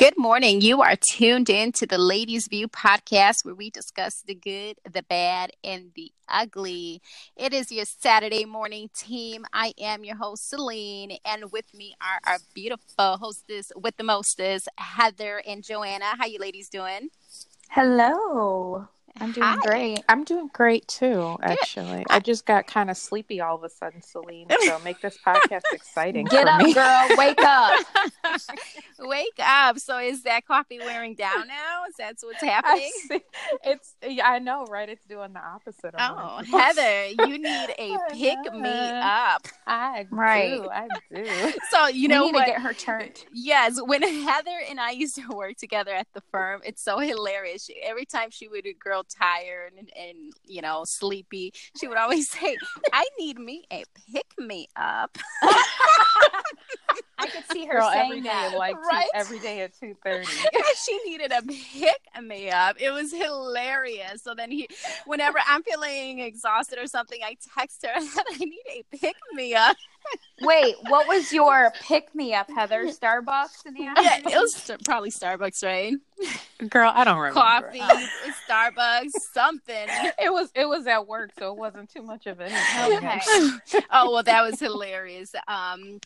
Good morning. You are tuned in to the Ladies View podcast where we discuss the good, the bad, and the ugly. It is your Saturday morning team. I am your host, Celine, and with me are our beautiful hostess with the mostest, Heather and Joanna. How you ladies doing? Hello. I'm doing Hi. great. I'm doing great too, actually. I just got kind of sleepy all of a sudden, Celine. So make this podcast exciting Get for up, me. girl. Wake up. Wake up. So is that coffee wearing down now? Is that what's I happening? see. It's yeah, I know, right? It's doing the opposite. Of what Oh, it's supposed to. Heather, you need a pick me up. I Right. do. I do. So you we know need what? to get her turned. Yes, when Heather and I used to work together at the firm, it's so hilarious. She, every time she would grow tired and, and you know sleepy, she would always say, "I need me a pick me up." I could see her Girl, saying every day that. at like two, every day at two thirty. she needed a pick me up. It was hilarious. So then he, whenever I'm feeling exhausted or something, I text her, "I need a pick me up." Wait, what was your pick me up, Heather? Starbucks in the Yeah, afternoon? it was st- probably Starbucks, right? Girl, I don't remember. Coffee, Starbucks, something. It was it was at work, so it wasn't too much of it. Okay. oh well that was hilarious um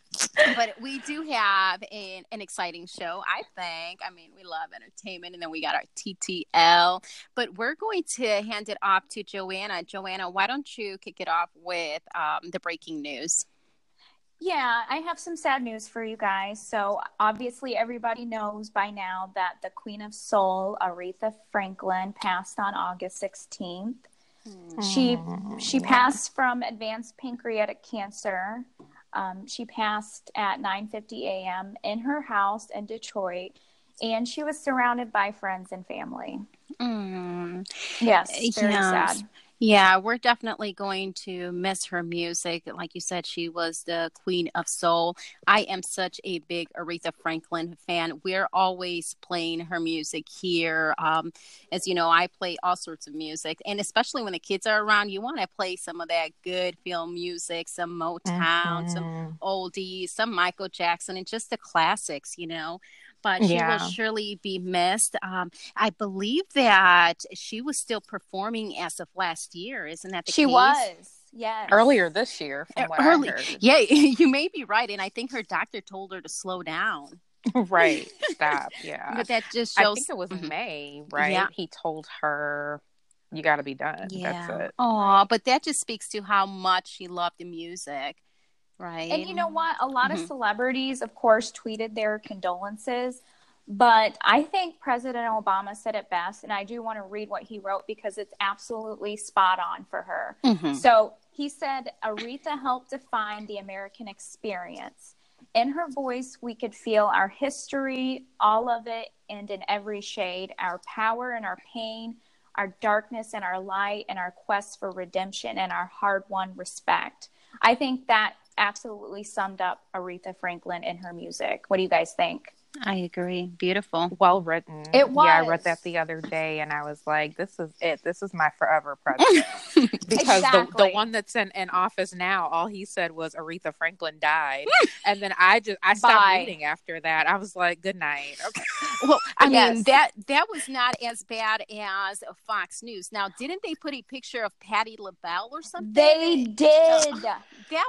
but we do have an, an exciting show i think i mean we love entertainment and then we got our ttl but we're going to hand it off to joanna joanna why don't you kick it off with um, the breaking news Yeah, I have some sad news for you guys. So, obviously, everybody knows by now that the Queen of Soul, Aretha Franklin, passed on August 16th. She she passed from advanced pancreatic cancer. Um, she passed at 9:50 a.m. in her house in Detroit, and she was surrounded by friends and family. Mm. Yes, very Yes. sad. Yeah, we're definitely going to miss her music. Like you said, she was the queen of soul. I am such a big Aretha Franklin fan. We're always playing her music here. Um, as you know, I play all sorts of music, and especially when the kids are around, you want to play some of that good film music, some Motown, some Mhm. oldies, some Michael Jackson, and just the classics, you know. But she Yeah. will surely be missed. Um, I believe that she was still performing as of last year, isn't that the She case? She was. Yes. earlier this year, from what Early, I heard. yeah, you may be right, and I think her doctor told her to slow down. right. Stop. Yeah. But that just shows. I shows. think it was Mhm. May, right? Yeah. He told her, "You got to be done." That's it. Oh, but that just speaks to how much she loved the music, right? And you know what? A lot Mhm. of celebrities, of course, tweeted their condolences. But I think President Obama said it best. And I do want to read what he wrote because it's absolutely spot on for her. Mhm. So he said Aretha helped define the American experience. In her voice, we could feel our history, all of it, and in every shade, our power and our pain, our darkness and our light, and our quest for redemption and our hard won respect. I think that absolutely summed up Aretha Franklin in her music. What do you guys think? I agree. Beautiful. Well written. It was. Yeah, I read that the other day, and I was like, "This is it. This is my forever president." because the, Exactly. the one that's in, in office now, all he said was Aretha Franklin died, and then I just I stopped Bye. reading after that. I was like, "Good night." Okay. Well, I mean that that was not as bad as Fox News. Now, didn't they put a picture of Patti LaBelle or something? They did. That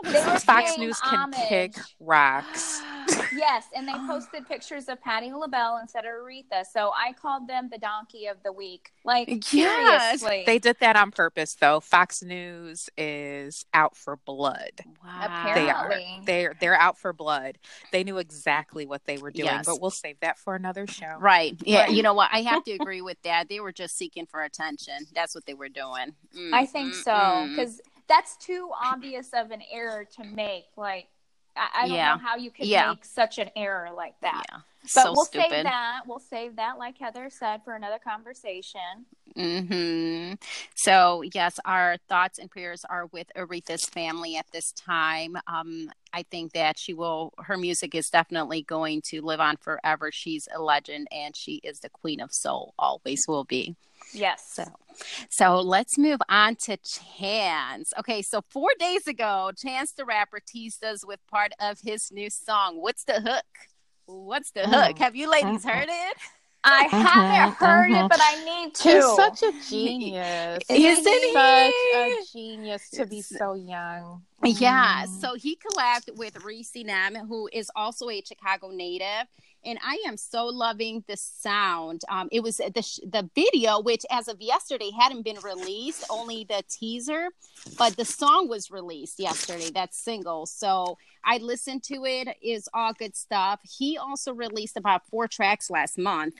was They were Fox paying News can homage. kick rocks. Yes, and they posted pictures of Patti LaBelle instead of Aretha. So I called them the donkey of the week. Like Yes, seriously. They did that on purpose, though. Fox News is out for blood. Wow. They are. They're, they're out for blood. They knew exactly what they were doing, Yes. but we'll save that for another show. Right. Yeah. Right. You know what? I have to agree with that. They were just seeking for attention. That's what they were doing. Mm, I think so mm, because that's too obvious of an error to make. Like I, I don't Yeah. know how you could Yeah. make such an error like that. Yeah. But so we'll stupid. save that. We'll save that, like Heather said, for another conversation. hmm So, yes, our thoughts and prayers are with Aretha's family at this time. Um, I think that she will, her music is definitely going to live on forever. She's a legend and she is the queen of soul, always will be. Yes. So, so let's move on to Chance. Okay, so four days ago, Chance the rapper teased us with part of his new song. What's the hook? What's the oh. hook? Have you ladies uh-huh. heard it? I uh-huh, haven't uh-huh. heard it, but I need to. He's such a genius. Isn't He's he? such a genius to be so young. Yeah, Mm. so he collabed with Reese Nem, who is also a Chicago native, and I am so loving the sound. Um, it was the sh- the video, which as of yesterday hadn't been released, only the teaser, but the song was released yesterday. That single, so I listened to it. Is all good stuff. He also released about four tracks last month.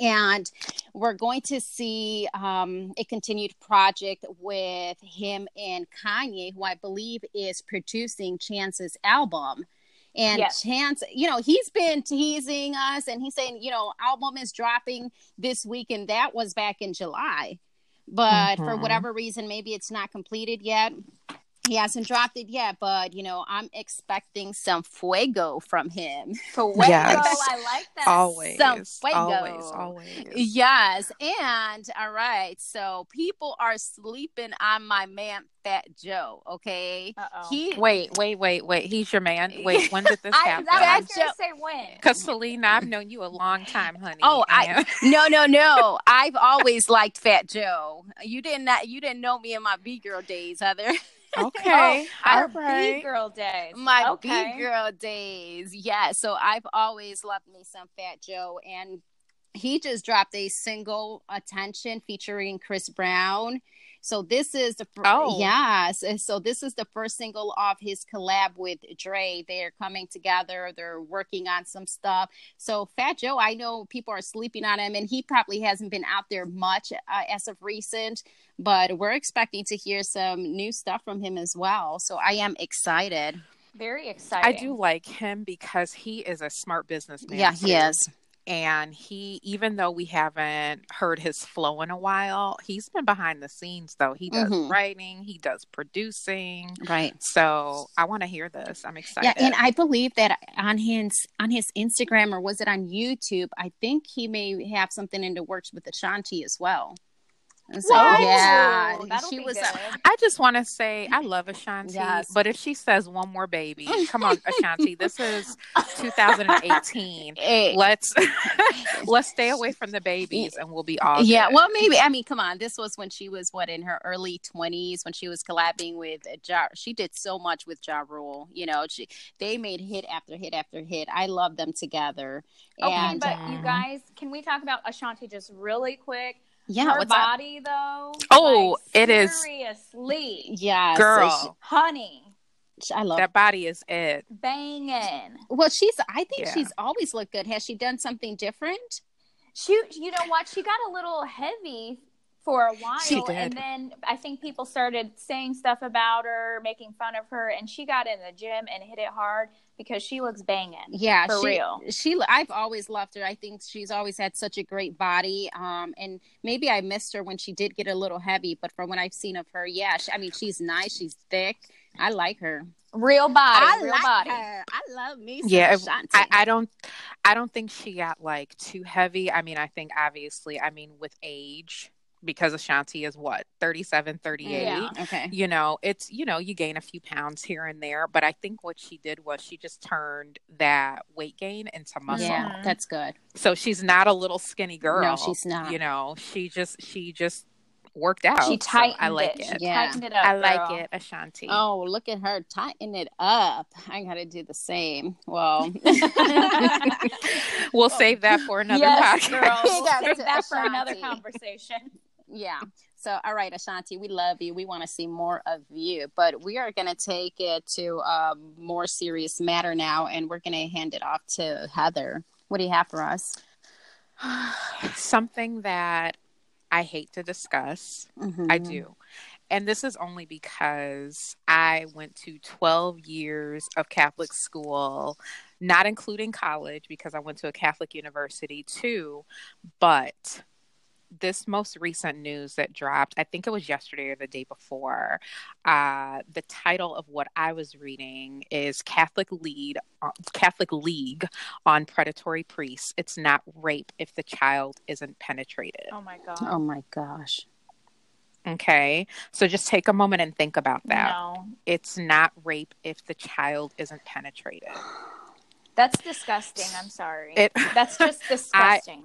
And we're going to see um, a continued project with him and Kanye, who I believe is producing Chance's album. And Yes. Chance, you know, he's been teasing us and he's saying, you know, album is dropping this week, and that was back in July. But for Mhm. whatever reason, maybe it's not completed yet. He hasn't dropped it yet, but you know, I'm expecting some fuego from him. Fuego, Yes. I like that. Always, Some fuego. always, always. Yes. And all right. So people are sleeping on my man Fat Joe. Okay. Uh-oh. He Wait, wait, wait, wait. He's your man. Wait, when did this I, happen? that, I was Fat gonna say when. Because Selena, I've known you a long time, honey. Oh, I- no no no. I've always liked Fat Joe. You didn't you didn't know me in my B girl days, Heather. Okay, Our all right. B girl days. my okay. B girl days. Yeah. So I've always loved me some Fat Joe, and he just dropped a single "Attention" featuring Chris Brown. So this is the fir- Oh. yes. and So this is the first single off his collab with Dre. They're coming together. They're working on some stuff. So Fat Joe, I know people are sleeping on him, and he probably hasn't been out there much uh, as of recent. But we're expecting to hear some new stuff from him as well. So I am excited. Very excited. I do like him because he is a smart businessman. Yeah, he is. And he, even though we haven't heard his flow in a while, he's been behind the scenes though. He does Mhm. writing, he does producing. Right. So I want to hear this. I'm excited. Yeah, and I believe that on his on his Instagram or was it on YouTube? I think he may have something in the works with Ashanti as well. And So What? yeah, Ooh, that'll she was. good. I just want to say I love Ashanti, Yes. but if she says one more baby, come on, Ashanti, this is 2018. Eh, Let's let's stay away from the babies, and we'll be all yeah, good. well, maybe. I mean, come on. This was when she was what in her early twenties when she was collabing with Ja. She did so much with Ja Rule. You know, she they made hit after hit after hit. I love them together. Okay, and but um, you guys, can we talk about Ashanti just really quick? Yeah, Her what's up? body, though. Oh, like, it is- seriously, Yeah, girl, honey, she- I love that body is it. banging. Well, she's. I think Yeah. she's always looked good. Has she done something different? She, you know what? She got a little heavy for a while, She did. and then I think people started saying stuff about her, making fun of her, and she got in the gym and hit it hard because she looks banging. Yeah, For she, real. She. I've always loved her. I think she's always had such a great body. Um, and maybe I missed her when she did get a little heavy, but from what I've seen of her, yeah, she, I mean, she's nice. She's thick. I like her. Real body, I real like body. her. I love me. Some Yeah. I, I don't I don't think she got like too heavy. I mean, I think obviously, I mean, with age, because Ashanti is what, 37, 38. Yeah. okay. You know, it's you know, you gain a few pounds here and there, but I think what she did was she just turned that weight gain into muscle. Yeah, that's good. So she's not a little skinny girl. No, she's not. You know, she just she just worked out. She So tightened I like it. it. She Yeah. tightened it up. I like it, Ashanti. Oh, look at her tighten it up. I gotta do the same. Well, we'll save that for another yes, podcast. girl. We We'll save to that for another conversation. Yeah. So, all right, Ashanti, we love you. We want to see more of you, but we are going to take it to a more serious matter now, and we're going to hand it off to Heather. What do you have for us? Something that I hate to discuss. Mhm. I do. And this is only because I went to 12 years of Catholic school, not including college, because I went to a Catholic university too. But this most recent news that dropped, I think it was yesterday or the day before, uh, the title of what I was reading is Catholic Lead, uh, Catholic League on Predatory Priests. It's not rape if the child isn't penetrated. Oh my god. Oh my gosh. Okay. So just take a moment and think about that. No. It's not rape if the child isn't penetrated. That's disgusting. I'm sorry. It, That's just disgusting.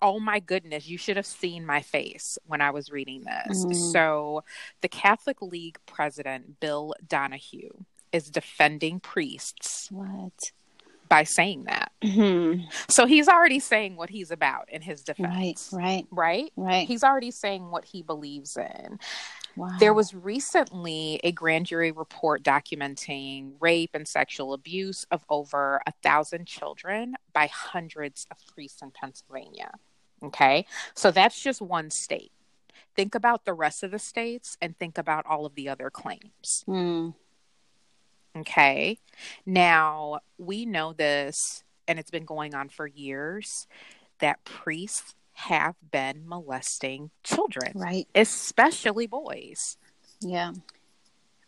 Oh my goodness, you should have seen my face when I was reading this. Mm. So, the Catholic League president, Bill Donohue, is defending priests What? by saying that. hmm So, he's already saying what he's about in his Right, defense. right, Right? right. He's already saying what he believes in. wow. There was recently a grand jury report documenting rape and sexual abuse of over a thousand children by hundreds of priests in Pennsylvania. Okay, so that's just one state. Think about the rest of the states and think about all of the other claims. Hmm. Okay, now we know this, and it's been going on for years that priests have been molesting children, Right. especially boys. Yeah.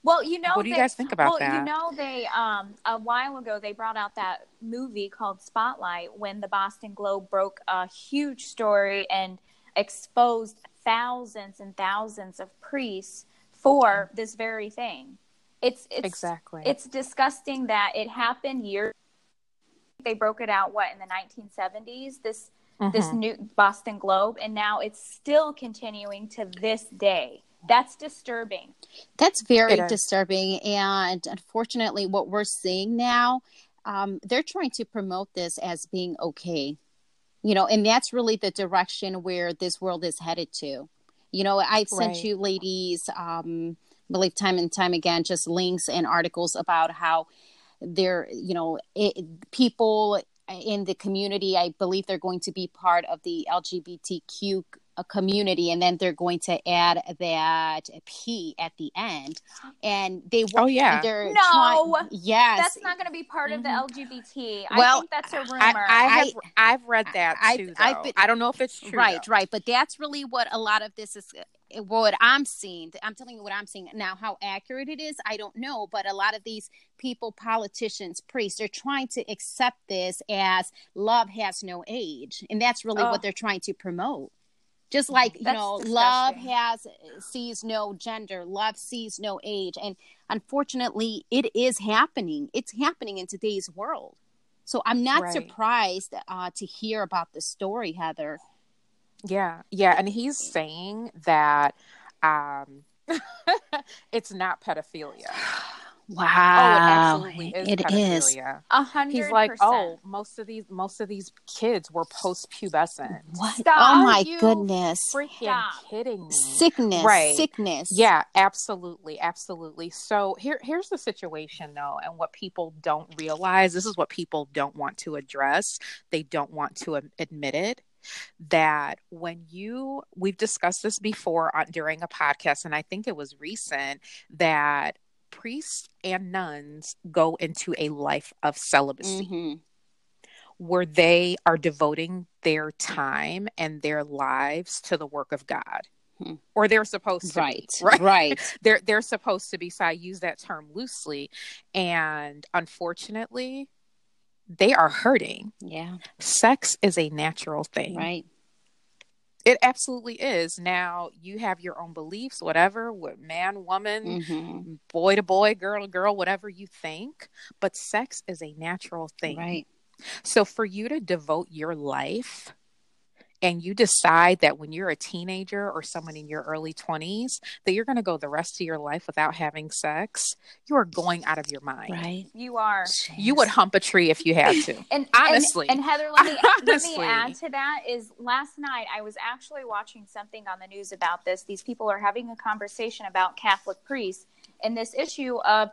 Well, you know, What do you they- guys think about well, that? you know, they um a while ago they brought out that movie called Spotlight when the Boston Globe broke a huge story and exposed thousands and thousands of priests for this very thing. It's it's exactly. it's disgusting that it happened years. They broke it out what in the 1970s. This this Mhm. new Boston Globe, and now it's still continuing to this day. That's disturbing. That's very disturbing. And unfortunately, what we're seeing now, um, they're trying to promote this as being okay. You know, and that's really the direction where this world is headed to. You know, I've sent Right. you ladies, um, I believe time and time again, just links and articles about how they're, you know, it, people in the community, I believe they're going to be part of the LGBTQ a community and then they're going to add that p at the end and they Oh, yeah. they're No. trying- yes That's not going to be part of the Mhm. LGBT. Well, I think that's a rumor. I, I have I- I've read that I- too. I've though. been- I don't know if it's true. right though. right but that's really what a lot of this is what i'm seeing i'm telling you what i'm seeing now how accurate it is i don't know but a lot of these people politicians priests they're trying to accept this as love has no age and that's really Oh. what they're trying to promote just like you That's know love has sees no gender love sees no age and unfortunately it is happening. It's happening in today's world. So i'm not Right. surprised uh, to hear about the story heather. Yeah, yeah, and he's saying that um, it's not pedophilia. Wow, oh, it absolutely is It is. A hundred. He's like, oh, most of these most of these kids were post-pubescent. What? Stop. Oh my you goodness! Freaking Stop. kidding me? Sickness, Right. sickness. Yeah, absolutely, absolutely. So here here's the situation though, and what people don't realize, this is what people don't want to address. They don't want to admit it that when you we've discussed this before on, during a podcast and I think it was recent that priests and nuns go into a life of celibacy hmm where they are devoting their time and their lives to the work of God. Hmm. Or they're supposed to Right, be, right? right. they're they're supposed to be so i use that term loosely and unfortunately they are hurting Yeah, sex is a natural thing right. It absolutely is. Now you have your own beliefs whatever what man woman hmm boy to boy girl to girl whatever you think but sex is a natural thing. Right. so for you to devote your life and you decide that when you're a teenager or someone in your early 20s that you're going to go the rest of your life without having sex, you are going out of your mind. Right. You are. You would hump a tree if you had to. And Honestly. and, and Heather, let me let me add to that. Is last night I was actually watching something on the news about this. These people are having a conversation about Catholic priests and this issue of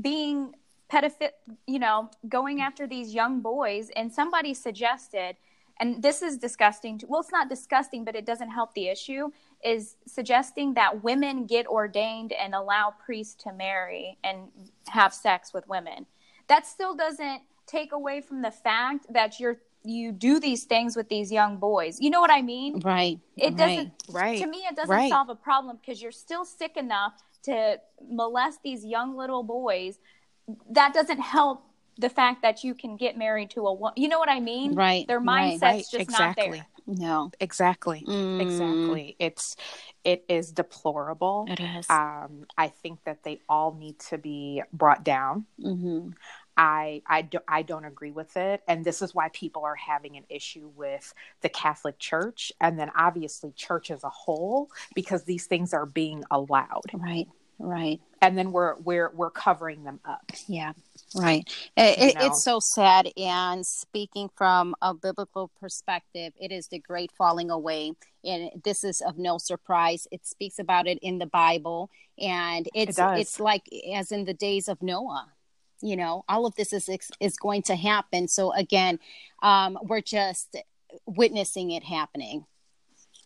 being pedophile. You know, going after these young boys. And somebody suggested, and this is disgusting. To, well, it's not disgusting, but it doesn't help the issue. Is suggesting that women get ordained and allow priests to marry and have sex with women. That still doesn't take away from the fact that you're you do these things with these young boys. You know what I mean? Right. It doesn't Right. to me it doesn't Right. solve a problem because you're still sick enough to molest these young little boys. That doesn't help the fact that you can get married to a woman. You know what I mean? Right, Their mindset's Right, just exactly. not there. No. Exactly. Mm, Exactly. It's it is deplorable. It is. Um, I think that they all need to be brought down. hmm I I do, I don't agree with it, and this is why people are having an issue with the Catholic Church, and then obviously church as a whole, because these things are being allowed. Right. Right. And then we're we're we're covering them up. Yeah. Right. It, it's so sad. And speaking from a biblical perspective, it is the great falling away. And this is of no surprise. It speaks about it in the Bible. And it's it it's like as in the days of Noah. You know, all of this is is going to happen. So again, um, we're just witnessing it happening.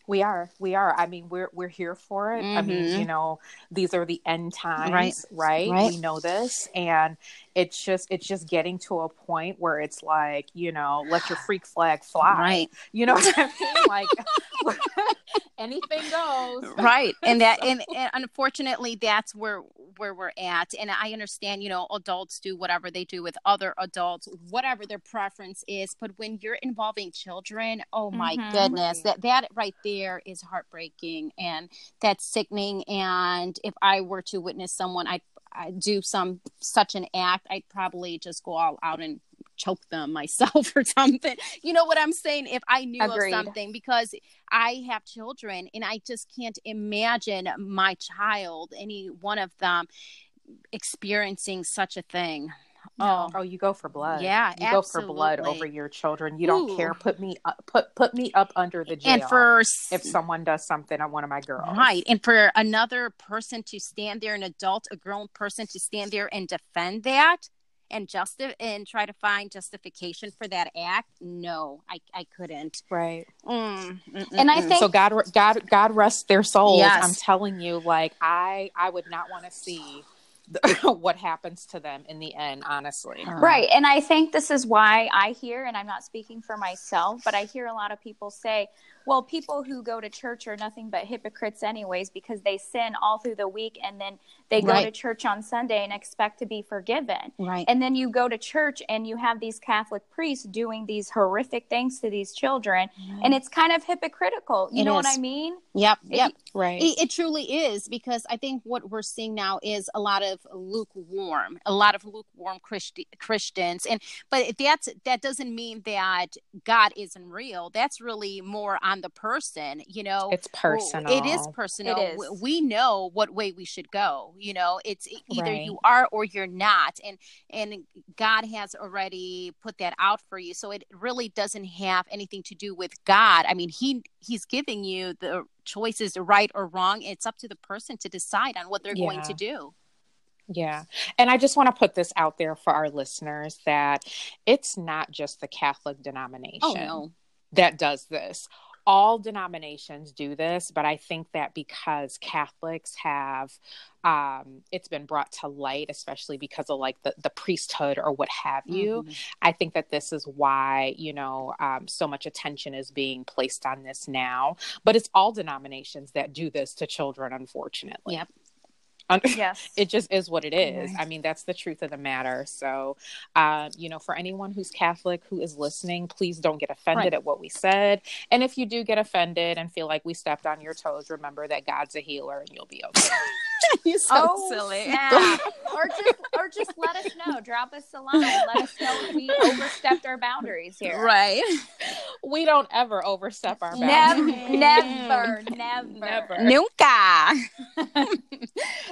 We are. We are. I mean, we're we're here for it. Mm-hmm. I mean, you mm-hmm. know, these are the end times, right. right? right? We know this, and it's just it's just getting to a point where it's like, you know, let your freak flag fly. Right. You know what I mean? Like anything goes. Right. And that and, and unfortunately that's where where we're at. And I understand, you know, adults do whatever they do with other adults, whatever their preference is. But when you're involving children, oh my mm-hmm. goodness, that that right there is heartbreaking and that's sickening. And if I were to witness someone, I'd, I'd do some such an act, I'd probably just go all out and choke them myself or something. You know what I'm saying? If I knew Agreed. of something, because I have children and I just can't imagine my child, any one of them, experiencing such a thing. Oh, oh, you go for blood. Yeah, you absolutely. go for blood over your children. You don't Ooh. care. Put me up, put put me up under the jail. And for if someone does something on one of my girls, right? And for another person to stand there, an adult, a grown person to stand there and defend that and justi- and try to find justification for that act no i, I couldn't. Right. Mm, and i think so god god god rest their souls. Yes. i'm telling you like i i would not want to see what happens to them in the end honestly. Right and i think this is why i hear and i'm not speaking for myself but i hear a lot of people say well, people who go to church are nothing but hypocrites, anyways, because they sin all through the week and then they go right. to church on Sunday and expect to be forgiven. Right. And then you go to church and you have these Catholic priests doing these horrific things to these children. Right. And it's kind of hypocritical. You it know is. what I mean? Yep. Yep. right. It, it, truly is because I think what we're seeing now is a lot of lukewarm, a lot of lukewarm Christi- Christians. And, but that's, that doesn't mean that God isn't real. That's really more on the person you know it's personal it is personal it is. we know what way we should go you know it's either right. you are or you're not and and god has already put that out for you so it really doesn't have anything to do with god i mean he he's giving you the choices right or wrong it's up to the person to decide on what they're yeah. going to do yeah. And I just want to put this out there for our listeners that it's not just the Catholic oh, denomination oh, no. that does this all denominations do this, but I think that because Catholics have, um, it's been brought to light, especially because of like the, the priesthood or what have you. Mm-hmm. I think that this is why, you know, um, so much attention is being placed on this now. But it's all denominations that do this to children, unfortunately. Yep. Yes. it just is what it is. I mean, that's the truth of the matter. So, uh, you know, for anyone who's Catholic who is listening, please don't get offended right. at what we said. And if you do get offended and feel like we stepped on your toes, remember that God's a healer and you'll be okay. You're so oh, silly. Yeah. or just or just let us know. Drop us a line. Let us know if we overstepped our boundaries here. Right. We don't ever overstep our boundaries. Never, never, never. Never. Nunca.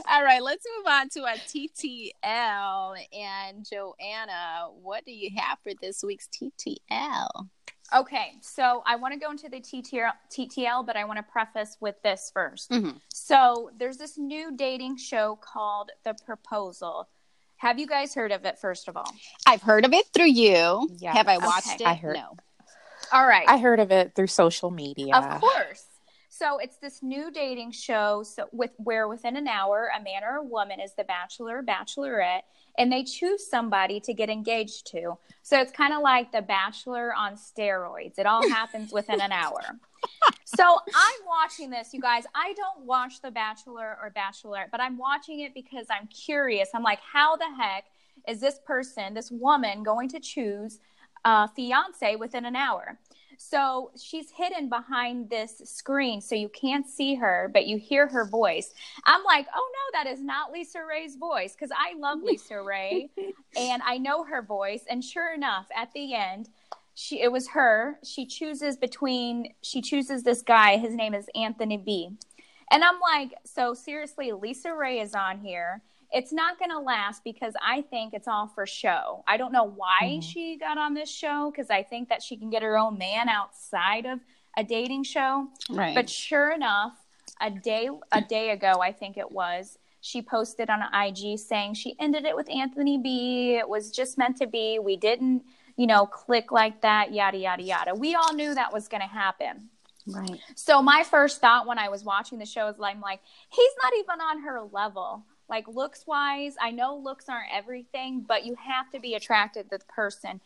All right, let's move on to our TTL. And Joanna, what do you have for this week's TTL? Okay, so I want to go into the TTL, TTL, but I want to preface with this 1st mm-hmm. So there's this new dating show called The Proposal. Have you guys heard of it, first of all? I've heard of it through you. Yes. Have I watched okay. it? I heard. No. All right. I heard of it through social media. Of course. So it's this new dating show so with where within an hour a man or a woman is the bachelor or bachelorette and they choose somebody to get engaged to. So it's kind of like the bachelor on steroids. It all happens within an hour. So I'm watching this, you guys. I don't watch The Bachelor or Bachelorette, but I'm watching it because I'm curious. I'm like, how the heck is this person, this woman, going to choose a fiance within an hour? So she's hidden behind this screen, so you can't see her, but you hear her voice. I'm like, oh no, that is not LisaRaye's voice because I love LisaRaye and I know her voice. And sure enough, at the end, she it was her. She chooses between she chooses this guy. His name is Anthony B. And I'm like, so seriously, LisaRaye is on here it's not going to last because I think it's all for show. I don't know why mm-hmm. she got on this show because I think that she can get her own man outside of a dating show. Right. But sure enough, a day a day ago, I think it was, she posted on IG saying she ended it with Anthony B. It was just meant to be. We didn't, you know, click like that, yada yada yada. We all knew that was going to happen. Right. So my first thought when I was watching the show is like, I'm like, he's not even on her level like looks wise i know looks aren't everything but you have to be attracted to the person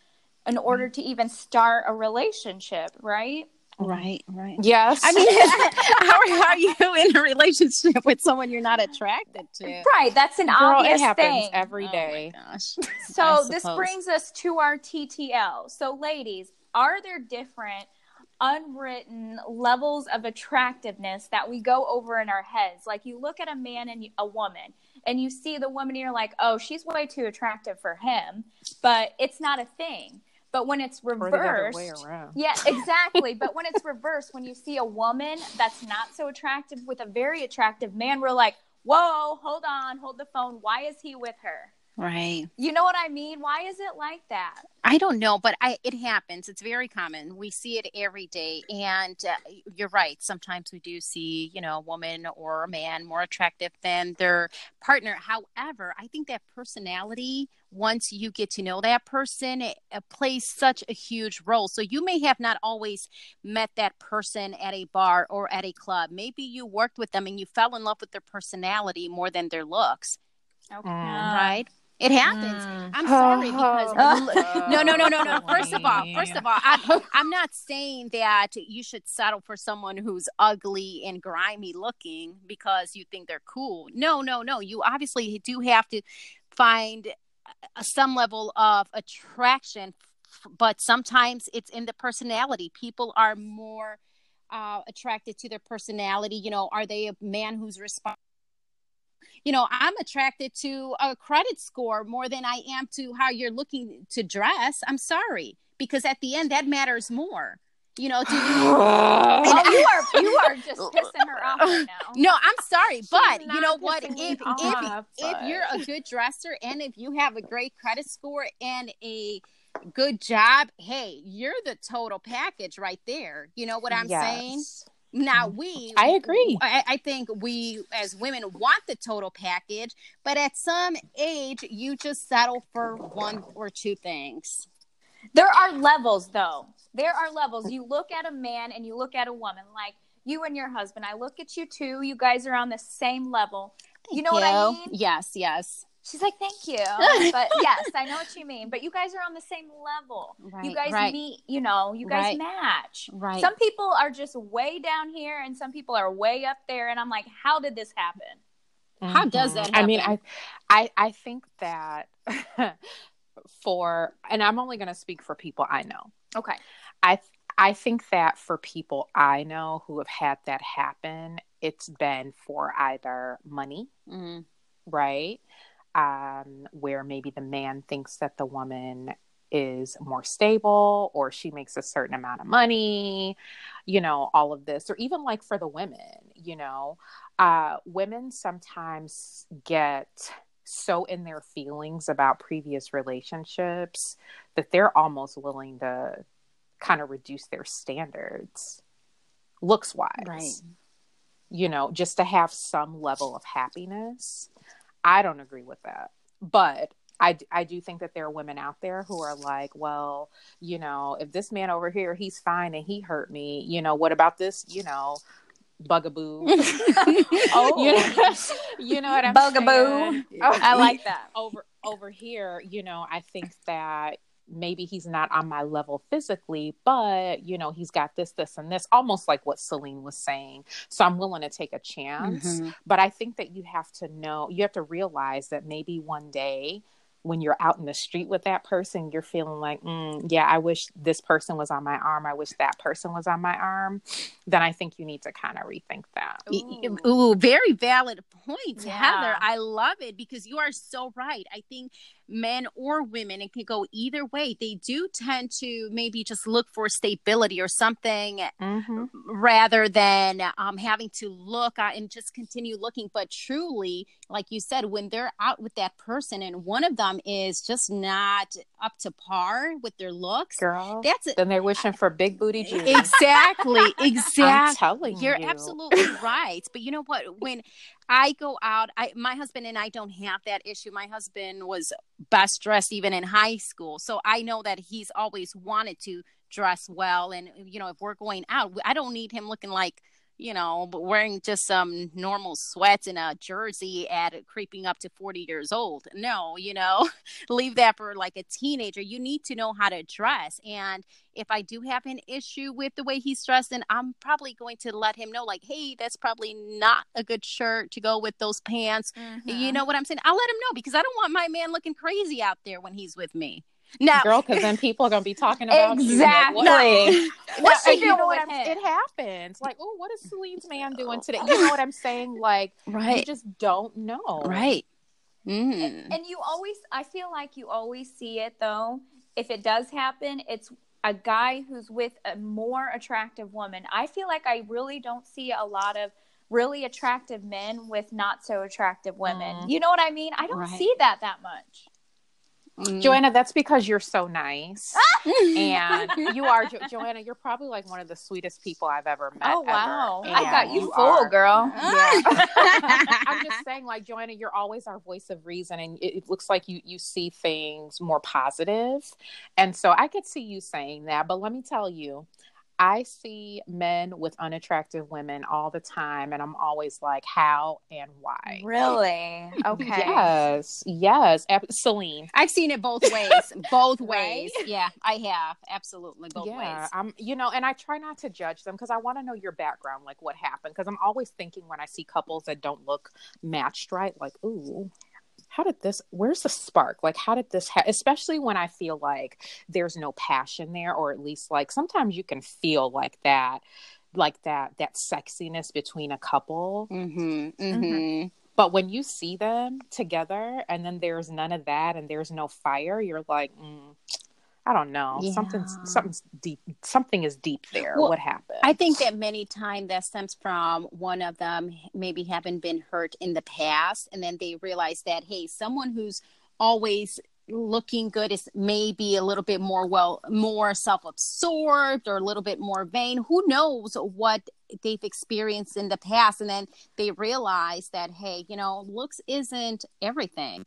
in order to even start a relationship right? Right right. Yes. I mean how are you in a relationship with someone you're not attracted to. Right that's an Girl, obvious it happens thing. every oh day. oh so this brings us to our ttl so ladies are there different unwritten levels of attractiveness that we go over in our heads. Like you look at a man and a woman, and you see the woman, and you're like, oh, she's way too attractive for him, but it's not a thing. But when it's reversed, yeah, exactly. but when it's reversed, when you see a woman that's not so attractive with a very attractive man, we're like, whoa, hold on, hold the phone. Why is he with her? Right. You know what I mean? Why is it like that? I don't know, but I it happens. It's very common. We see it every day, and uh, you're right. Sometimes we do see, you know, a woman or a man more attractive than their partner. However, I think that personality, once you get to know that person, it, it plays such a huge role. So you may have not always met that person at a bar or at a club. Maybe you worked with them and you fell in love with their personality more than their looks. Okay. Right it happens. Mm. I'm sorry because no, no, no, no, no. First of all, first of all, I, I'm not saying that you should settle for someone who's ugly and grimy looking because you think they're cool. No, no, no. You obviously do have to find some level of attraction, but sometimes it's in the personality. People are more uh, attracted to their personality. You know, are they a man who's responsible? You know, I'm attracted to a credit score more than I am to how you're looking to dress. I'm sorry, because at the end, that matters more. You know, do you? oh, you are you are just pissing her off right now. No, I'm sorry, She's but you know what? If if, off, if but... you're a good dresser and if you have a great credit score and a good job, hey, you're the total package right there. You know what I'm yes. saying? Now we I agree. I, I, think we as women want the total package, but at some age you just settle for one or two things. There are levels though. There are levels. You look at a man and you look at a woman like you and your husband. I look at you too. You guys are on the same level. Thank you know you. what I mean? Yes, yes. She's like, thank you. But yes, I know what you mean. But you guys are on the same level. Right, you guys right. meet, you know, you guys right. match. Right. Some people are just way down here and some people are way up there. And I'm like, how did this happen? Mm-hmm. How does that happen? I mean, I I I think that for and I'm only gonna speak for people I know. Okay. I I think that for people I know who have had that happen, it's been for either money, mm-hmm. right? Um, where maybe the man thinks that the woman is more stable or she makes a certain amount of money, you know, all of this, or even like for the women, you know, uh, women sometimes get so in their feelings about previous relationships that they're almost willing to kind of reduce their standards looks wise. Right. You know, just to have some level of happiness. I don't agree with that. But I, I do think that there are women out there who are like, well, you know, if this man over here, he's fine and he hurt me, you know, what about this, you know, bugaboo? oh, you know, you know what I'm bugaboo. saying? I like that. Over over here, you know, I think that maybe he's not on my level physically, but you know, he's got this, this, and this, almost like what Celine was saying. So I'm willing to take a chance. Mm-hmm. But I think that you have to know, you have to realize that maybe one day when you're out in the street with that person, you're feeling like, mm, yeah, I wish this person was on my arm. I wish that person was on my arm. Then I think you need to kind of rethink that. Ooh. Ooh, very valid point, yeah. Heather. I love it because you are so right. I think men or women, it can go either way. They do tend to maybe just look for stability or something mm-hmm. rather than um, having to look and just continue looking. But truly, like you said, when they're out with that person and one of them is just not up to par with their looks, girl, that's then they're wishing for big booty jeans. Exactly, exactly. I'm telling You're you. absolutely right. But you know what? When I go out, I my husband and I don't have that issue. My husband was best dressed even in high school, so I know that he's always wanted to dress well. And you know, if we're going out, I don't need him looking like you know, but wearing just some normal sweats and a jersey at creeping up to 40 years old. No, you know, leave that for like a teenager. You need to know how to dress. And if I do have an issue with the way he's dressed, then I'm probably going to let him know, like, hey, that's probably not a good shirt to go with those pants. Mm-hmm. You know what I'm saying? I'll let him know because I don't want my man looking crazy out there when he's with me. No, girl, because then people are gonna be talking about exactly. You, like, what? What's she doing him? It happens. Like, oh, what is Celine's man doing today? You know what I'm saying? Like, right? You just don't know, right? Mm. And, and you always, I feel like you always see it though. If it does happen, it's a guy who's with a more attractive woman. I feel like I really don't see a lot of really attractive men with not so attractive women. Mm. You know what I mean? I don't right. see that that much. Mm. Joanna, that's because you're so nice. and you are, jo- Joanna, you're probably like one of the sweetest people I've ever met. Oh, wow. I got you, you full, are. girl. Yeah. I'm just saying, like, Joanna, you're always our voice of reason. And it, it, looks like you, you see things more positive. And so I could see you saying that. But let me tell you, I see men with unattractive women all the time, and I'm always like, how and why? Really? Okay. yes. Yes. Celine. I've seen it both ways. both ways. Right? Yeah, I have. Absolutely. Both yeah, ways. I'm, you know, and I try not to judge them because I want to know your background, like what happened. Because I'm always thinking when I see couples that don't look matched right, like, ooh, how did this where's the spark like how did this ha-? especially when i feel like there's no passion there or at least like sometimes you can feel like that like that that sexiness between a couple mm-hmm, mm-hmm. Mm-hmm. but when you see them together and then there's none of that and there's no fire you're like mm, I don't know. Yeah. Something's something's deep. Something is deep there. Well, what happened? I think that many times that stems from one of them maybe having been hurt in the past, and then they realize that hey, someone who's always looking good is maybe a little bit more well more self-absorbed or a little bit more vain who knows what they've experienced in the past and then they realize that hey you know looks isn't everything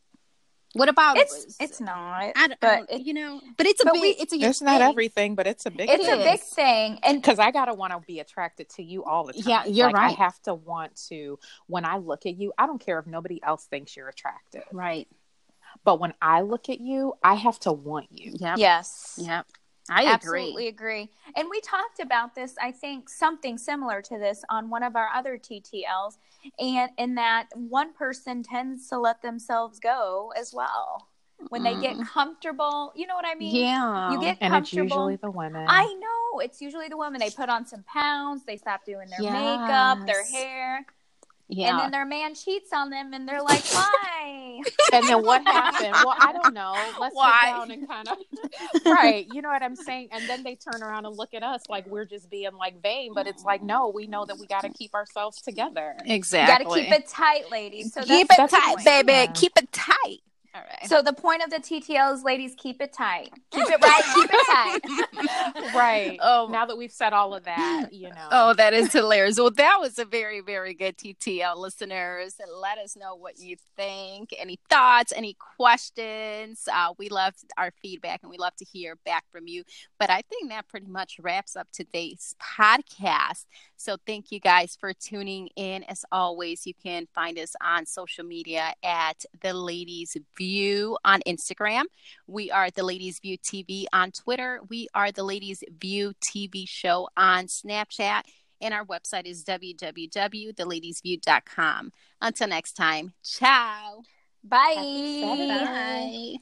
what about it's it's not, I, but it, you know, but it's a big, we, it's a it's not everything, but it's a big. It's thing. a big thing, and because I gotta want to be attracted to you all the time. Yeah, you're like, right. I have to want to when I look at you. I don't care if nobody else thinks you're attractive, right? But when I look at you, I have to want you. Yep. Yes. Yep. I agree. absolutely agree. And we talked about this, I think something similar to this on one of our other TTLs, and in that one person tends to let themselves go as well. When they get mm. comfortable, you know what I mean? Yeah. You get comfortable. and comfortable. it's usually the women. I know. It's usually the women. They put on some pounds, they stop doing their yes. makeup, their hair. Yeah. And then their man cheats on them and they're like, why? and then what happened? Well, I don't know. Let's why? sit down and kind of, right. You know what I'm saying? And then they turn around and look at us like we're just being like vain, but it's like, no, we know that we got to keep ourselves together. Exactly. Got to keep it tight, ladies. So keep it tight, baby. Yeah. Keep it tight. All right. So the point of the TTL is, ladies, keep it tight. Keep it right. keep it tight. right. Oh, now that we've said all of that, you know. Oh, that is hilarious. Well, that was a very, very good TTL, listeners. Let us know what you think. Any thoughts? Any questions? Uh, we love our feedback, and we love to hear back from you. But I think that pretty much wraps up today's podcast. So thank you guys for tuning in. As always, you can find us on social media at the Ladies View on Instagram. We are the Ladies View TV on Twitter. We are the Ladies View TV show on Snapchat. And our website is www.theladiesview.com. Until next time, ciao. Bye. Bye.